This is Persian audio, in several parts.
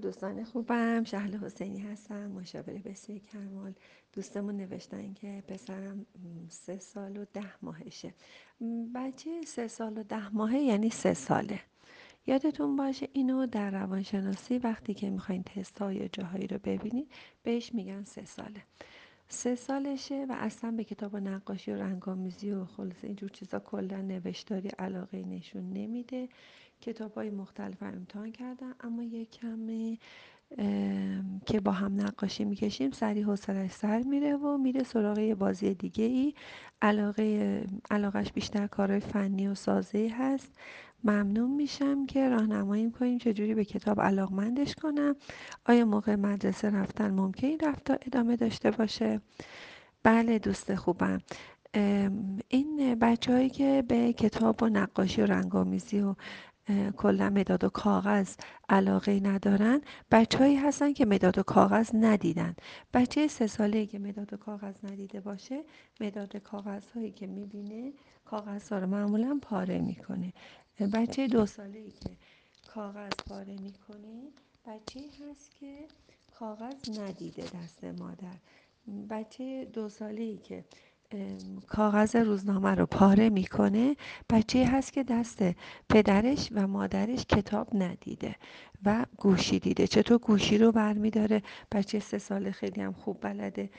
دوستان خوبم شهل حسینی هستم مشاور بسیار کمال. دوستمون نوشتن که پسرم سه سال و ده ماهشه. بچه سه سال و ده ماهه یعنی سه ساله. یادتون باشه اینو در روانشناسی وقتی که می‌خواین تست های جاهایی رو ببینید بهش میگن سه ساله. سه سالشه و اصلا به کتاب و نقاشی و رنگامیزی و خلاصه اینجور چیزا کلا نوشتاری علاقه نشون نمیده. کتاب های مختلف امتحان کردم اما یک کمی که با هم نقاشی می‌کشیم سری حوصلش سر میره و میره سراغ یه بازی دیگه ای علاقه علاقش بیشتر کارهای فنی و سازی هست. ممنون میشم که راهنمایی کنیم چجوری به کتاب علاقمندش کنم؟ آیا موقع مدرسه رفتن ممکن این رفتار ادامه داشته باشه؟ بله دوست خوبم. این بچههایی که به کتاب و نقاشی و رنگامیزی و کلا مداد و کاغذ علاقه ندارن بچههایی هستن که مداد و کاغذ ندیدن. بچه سه ساله که مداد و کاغذ ندیده باشه مداد کاغذ هایی که می‌بینه کاغذ ها رو معمولا پاره می‌کنه. بچه دو ساله ای که کاغذ پاره می‌کنه بچه هست که کاغذ ندیده دست مادر. بچه دو ساله ای که کاغذ روزنامه رو پاره می‌کنه بچه هست که دست پدرش و مادرش کتاب ندیده و گوشی دیده. چطور گوشی رو برمیداره؟ بچه سه ساله خیلی هم خوب بلده.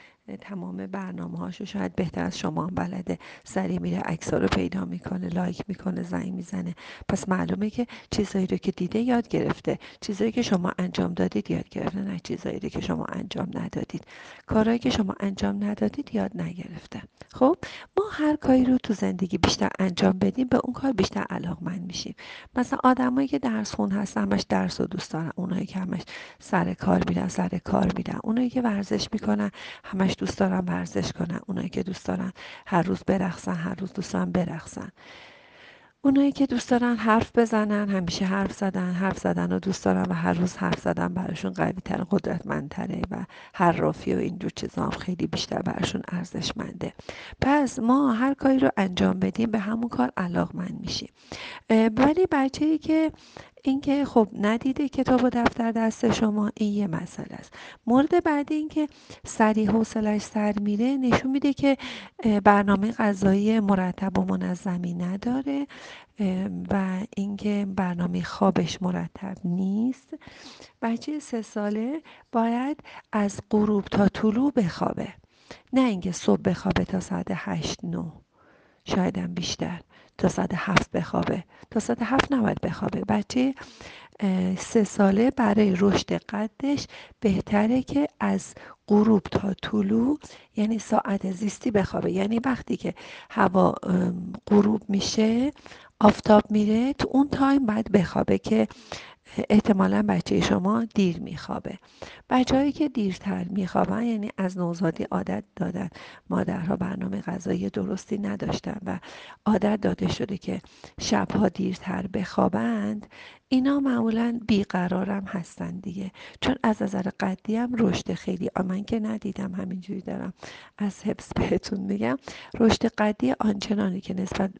تمام برنامه هاشو شاید بهتر از شما هم بلده. سری میره عکس رو پیدا می‌کنه لایک می‌کنه زنگ می‌زنه. پس معلومه که چیزایی رو که دیده یاد گرفته. چیزایی که شما انجام دادید یاد گرفته نه چیزایی رو که شما انجام ندادید. کارهایی که شما انجام ندادید یاد نگرفته. خب ما هر کاری رو تو زندگی بیشتر انجام بدیم به اون کار بیشتر علاقمند میشیم. مثلا آدمایی که درس خون هستن همش درس و دوست دارن. اونایی که همش سر کار میرن سر کار میرن. اونایی که ورزش می‌کنن همش دوست دارن ورزش کنن اونایی که دوست دارن هر روز برقصن هر روز دوست دارن برقصن. اونایی که دوست دارن حرف بزنن همیشه حرف زدن حرف زدن رو دوست دارن و هر روز حرف زدن براشون قوی تر قدرتمندتره و حرافی و اینجور چیزا هم خیلی بیشتر براشون ارزشمنده. پس ما هر کاری رو انجام بدیم به همون کار علاقمند میشیم. ولی بچه ای که اینکه خب ندیده کتاب و دفتر دست شما این یه مسئله است. مورد بعدی اینکه سریع حوصلش سر میره نشون میده که برنامه غذایی مرتب و منظمی نداره و اینکه برنامه خوابش مرتب نیست. بچه سه ساله باید از غروب تا طلوع بخوابه. نه اینکه صبح بخوابه تا ساعت هشت نو شایدم بیشتر تا ساعت هفت بخوابه. تا ساعت هفت نباید بخوابه. بچه سه ساله برای رشد قدش بهتره که از غروب تا طلوع یعنی ساعت زیستی بخوابه. یعنی وقتی که هوا غروب میشه آفتاب میره تو اون تایم باید بخوابه که احتمالا بچه شما دیر میخوابه. بچههایی که دیرتر میخوابن یعنی از نوزادی عادت دادن. مادرها برنامه غذایی درستی نداشتن و عادت داده شده که شبها دیرتر بخوابند اینا معمولا بیقرارم هستن دیگه. چون از نظر قدی هم رشد خیلی من که ندیدم همینجوری دارم از حفظ بهتون میگم. رشد قدی آنچنانی که نسبت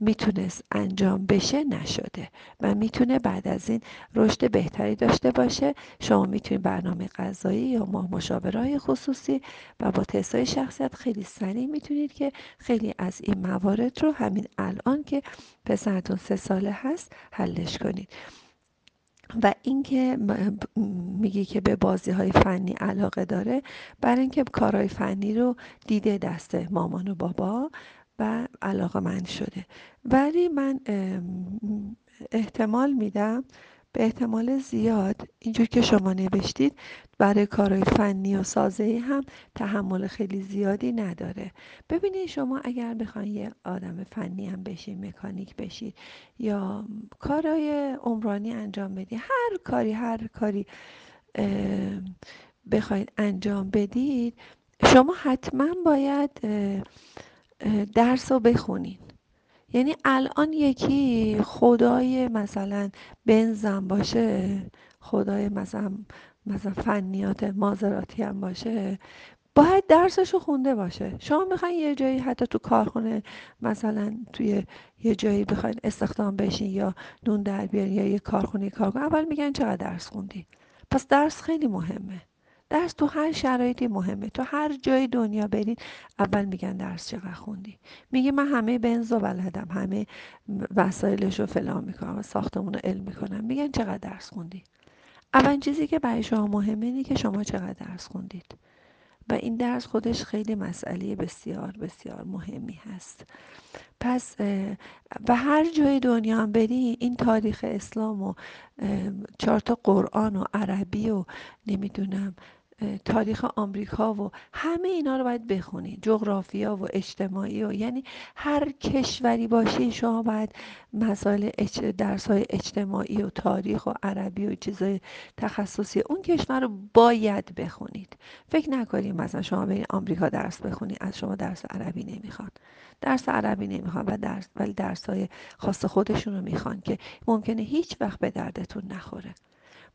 می‌تونست انجام بشه نشده و می‌تونه بعد از این رشد بهتری داشته باشه. شما می‌تونید برنامه غذایی یا ما مشاورای خصوصی و با تستای شخصیت خیلی سریع می‌تونید که خیلی از این موارد رو همین الان که پسرتون سه ساله هست حلش کنید. و اینکه میگی که به بازی های فنی علاقه داره برای اینکه کارهای فنی رو دیده دست مامان و بابا و علاقه من شده. ولی من احتمال میدم به احتمال زیاد اینجور که شما نوشتید برای کارهای فنی و سازه‌ای هم تحمل خیلی زیادی نداره. ببینید شما اگر بخواید یه آدم فنی هم بشید مکانیک بشید یا کارهای عمرانی انجام بدید هر کاری هر کاری بخواید انجام بدید شما حتما باید درس رو بخونید. یعنی الان یکی خدای مثلا بنزم باشه خدای مثلا مثلا فنیات مازراتی هم باشه باید درسشو خونده باشه. شما می‌خواین یه جایی حتی تو کارخونه مثلا توی یه جایی بخواین استخدام بشین یا نون در بیارین یا یه کارخونه کار اول میگن چقدر درس خوندی. پس درس خیلی مهمه. درس تو هر شرایطی مهمه. تو هر جای دنیا برید اول میگن درس چقدر خوندی. میگه من همه بنز و بلدم همه وسایلش رو فلان می‌کنم ساختمون رو علم می‌کنم. میگن چقدر درس خوندی. اول چیزی که برای شما مهمه اینه که شما چقدر درس خوندید. و این درس خودش خیلی مسئله بسیار بسیار مهمی هست. پس و هر جای دنیا هم بری این تاریخ اسلام و چهار تا قرآن و عربی و نمی‌دونم تاریخ آمریکا و همه اینا رو باید بخونید جغرافیا و اجتماعی و یعنی هر کشوری باشی شما باید مسائل درس های اجتماعی و تاریخ و عربی و چیزای تخصصی اون کشور رو باید بخونید. فکر نکنید مثلا شما برید آمریکا درس بخونید از شما درس عربی نمی‌خوان. درس عربی نمی‌خوان و درس ولی درس های خاص خودشون رو می‌خوان که ممکنه هیچ وقت به دردتون نخوره.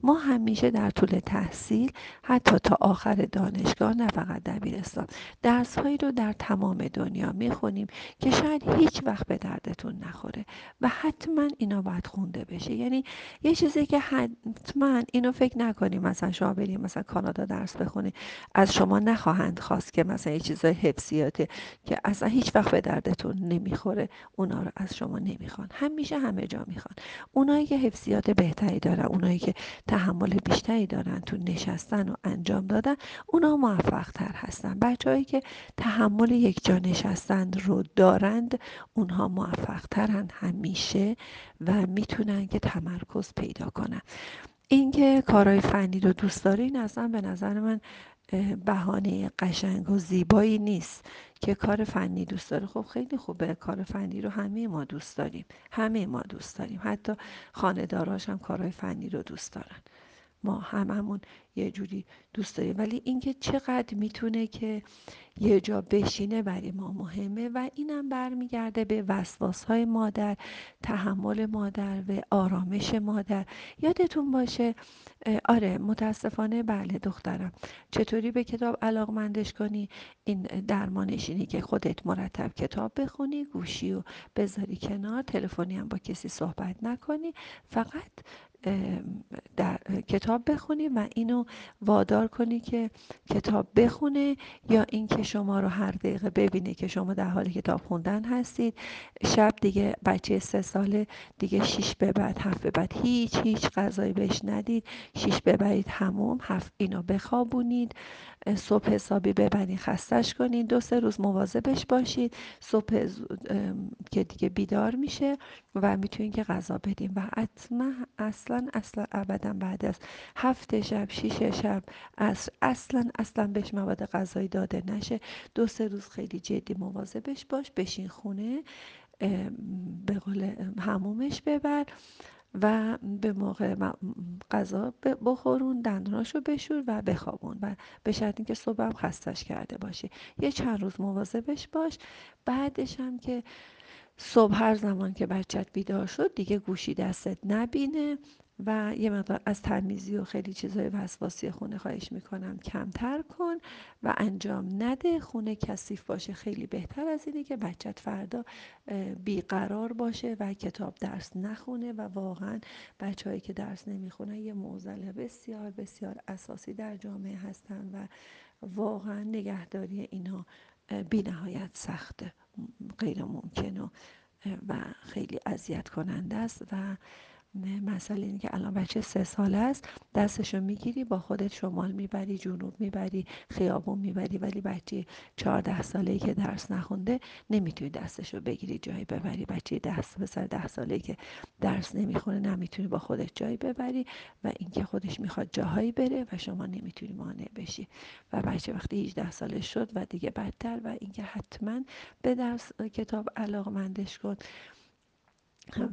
ما همیشه در طول تحصیل حتی تا آخر دانشگاه نه فقط دبیرستان درسهایی رو در تمام دنیا می‌خونیم که شاید هیچ وقت به دردتون نخوره و حتما اینا باید خونده بشه. یعنی یه چیزی که حتما اینو فکر نکنیم مثلا شما بریم مثلا کانادا درس بخونید از شما نخواهند خواست که مثلا یه چیزای حفظیاته که اصلا هیچ وقت به دردتون نمی‌خوره اونا رو از شما نمی‌خوان. همیشه همه جا می‌خوان. اونایی که حفظیات بهتری دارن اونایی که تحمل بیشتری دارن تو نشستن و انجام دادن اونا موفق تر هستن بچههایی که تحمل یک جا نشستن رو دارند اونها موفق ترن همیشه و می‌تونن که تمرکز پیدا کنن. اینکه کارهای فنی رو دوست دارین اصلا به نظر من بهانه قشنگ و زیبایی نیست که کار فنی دوست داره. خب خیلی خوبه کار فنی رو همه ما دوست داریم. همه ما دوست داریم. حتی خانهداراش هم کارهای فنی رو دوست دارن. ما هممون یه جوری دوست داریم. ولی اینکه چقدر می‌تونه که یه جا بشینه برای ما مهمه و اینم برمیگرده به وسواس های مادر تحمل مادر و آرامش مادر. یادتون باشه آره متاسفانه بله دخترم. چطوری به کتاب علاقمندش کنی؟ این درمانش اینه که خودت مرتب کتاب بخونی گوشی و بذاری کنار تلفنی هم با کسی صحبت نکنی فقط در کتاب بخونی و اینو وادار کنی که کتاب بخونه یا اینکه شما رو هر دقیقه ببینه که شما در حال کتاب خوندن هستید. شب دیگه بچه سه ساله دیگه شیش به بعد هفت به بعد. هیچ هیچ غذایی بهش ندید. شیش ببرید هموم هفت اینو بخوابونید. صبح حسابی ببرین خستش کنین دو سه روز مواظبش باشید. صبح که دیگه بیدار میشه و می‌تونین که غذا بدین. و حتما اصلا اصلا ابدا بعد از هفت شب شیش شب اصلا اصلا اصلا بهش مواد غذایی داده نشه. دو سه روز خیلی جدی مواظبش باش. بشین خونه به قول همومش ببر. و به موقع غذا بخورون دندوناشو بشور و بخوابون و به شرط اینکه صبح هم خستش کرده باشی. یه چند روز مواظبش باش. بعدش هم که صبح هر زمان که بچت بیدار شد دیگه گوشی دستت نبینه و یه مقدار از تمیزی و خیلی چیزای وسواسی خونه خواهش می‌کنم کمتر کن و انجام نده. خونه کثیف باشه. خیلی بهتر از اینه که بچت فردا بیقرار باشه و کتاب درس نخونه و واقعا بچههایی که درس نمی‌خونن یه موزل بسیار بسیار اساسی در جامعه هستن و واقعا نگهداری اینها بی نهایت سخته. غیر ممکن و, و خیلی اذیت کننده است و مسئله اینه که الان بچه سه ساله است دستشو می‌گیری با خودت شمال می‌بری جنوب می‌بری خیابون می‌بری ولی بچه چهارده ساله که درس نخونده نمی‌تونی دستشو بگیری جایی ببری. بچه ده سر ده ساله که درس نمی‌خونه نمی‌تونی با خودت جایی ببری و اینکه خودش می‌خواد جاهایی بره و شما نمی‌تونی مانع بشی. و بچه وقتی 18 ساله شد و دیگه بدتر و اینکه حتما به درس کتاب علاقمندش کن.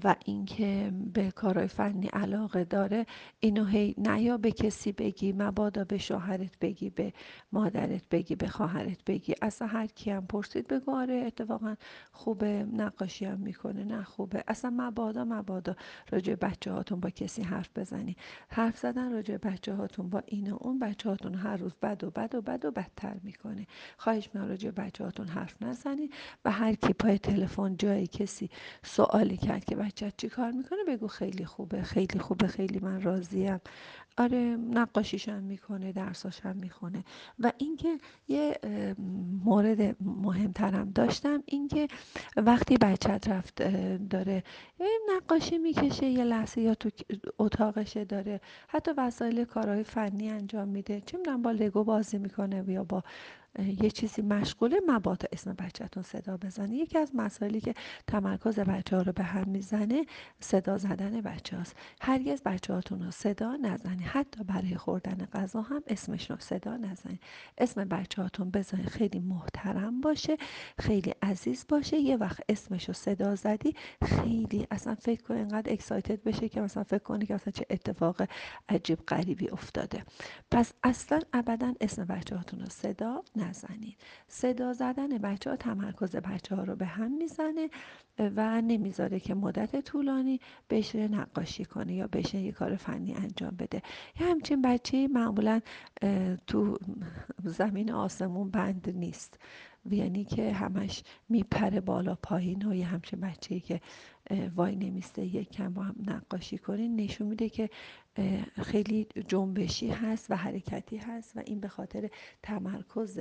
و اینکه به کارهای فنی علاقه داره اینو هی نیا به کسی بگی مبادا به شوهرت بگی به مادرت بگی به خواهرت بگی. اصلا هر کی هم پرسید بگو آره اتفاقا خوبه نقاشی هم می‌کنه نه خوبه. اصلا مبادا مبادا راجع بچه هاتون با کسی حرف بزنی. حرف زدن راجع بچه هاتون با این و اون بچه هاتون هر روز بد و بد و بد و بدتر می‌کنه. خواهش می‌کنم راجع بچه هاتون حرف نزنی و هر کی پای تلفن جای کسی سوالی کرد اومد که بچه چی کار می‌کنه؟ بگو خیلی خوبه خیلی خوبه خیلی من راضیم. آره نقاشیش هم می‌کنه درساش هم می‌خونه. و اینکه یه مورد مهمترم داشتم اینکه وقتی بچت رفت داره نقاشی می‌کشه یه لحظه یا تو اتاقشه داره حتی وسایل کارهای فنی انجام میده. چه می‌دونم با لگو بازی می‌کنه یا با یه چیزی مشغوله مبادا اسم بچهتون صدا بزنه. یکی از مسائلی که تمرکز بچه ها رو به هم می‌زنه صدا زدن بچه هاست هرگز بچه هاتون رو صدا نزنی حتی برای خوردن غذا هم اسمش رو صدا نزنی اسم بچه هاتون بزنی خیلی محترم باشه خیلی عزیز باشه. یه وقت اسمش رو صدا زدی خیلی اصلا فکر کن اینقدر اکسایتد بشه که مثلا فکر کنی که مثلا چه اتفاق عجیب غریبی افتاده. پس اصلا ابدا اسم بچه هاتون رو صدا نزنید. صدا زدن بچه ها تمرکز بچه ها رو به هم می‌زنه و نمی‌ذاره که مدت طولانی بشه نقاشی کنه یا بشه یه کار فنی انجام بده. یه همچین بچه معمولا تو زمین آسمون بند نیست. یعنی که همش میپره بالا پایین و یه همچین بچه که وای نمیسته یک کم با هم نقاشی کنین نشون میده که خیلی جنبشی هست و حرکتی هست و این به خاطر تمرکز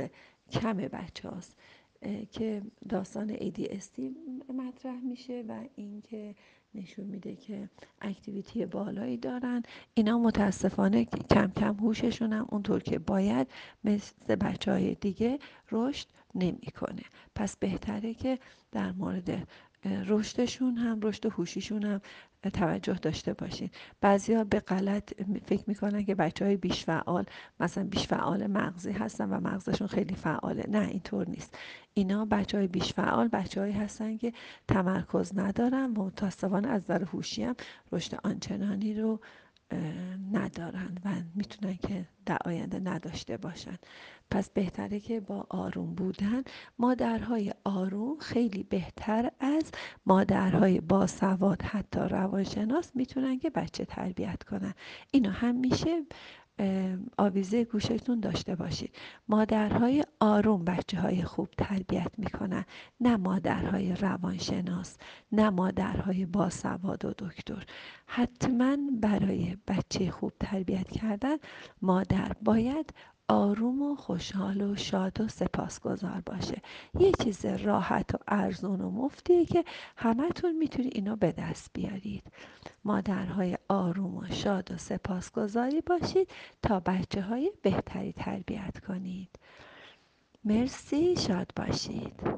کم بچه هاست که داستان ADSD مطرح میشه و اینکه نشون میده که اکتیویتی بالایی دارن. اینا متاسفانه کم کم هوششون هم اونطور که باید مثل بچه های دیگه رشد نمی‌کنه. پس بهتره که در مورد رشدشون هم رشد هوشیشون هم توجه داشته باشین. بعضیا به غلط فکر می‌کنن که بچه های بیش فعال مثلا بیش فعال مغزی هستن و مغزشون خیلی فعاله. نه اینطور نیست. اینا بچه های بیش فعال بچه هایی هستن که تمرکز ندارن و متاسفانه از نظر هوشی هم رشد آنچنانی رو ندارن و می‌تونن که در آینده نداشته باشن. پس بهتره که با آروم بودن. مادرهای آروم خیلی بهتر از مادرهای باسواد حتی روانشناس می‌تونن که بچه تربیت کنن. اینو همیشه آویزه گوشتون داشته باشید. مادرهای آروم بچه های خوب تربیت می‌کنن. نه مادرهای روانشناس نه مادرهای باسواد و دکتر. حتما برای بچه خوب تربیت کردن مادر باید آروم و خوشحال و شاد و سپاسگزار باشه. یه چیز راحت و ارزون و مفتیه که همتون می‌تونید اینو به دست بیارید. مادرهای آروم و شاد و سپاسگزاری باشید تا بچه های بهتری تربیت کنید. مرسی شاد باشید.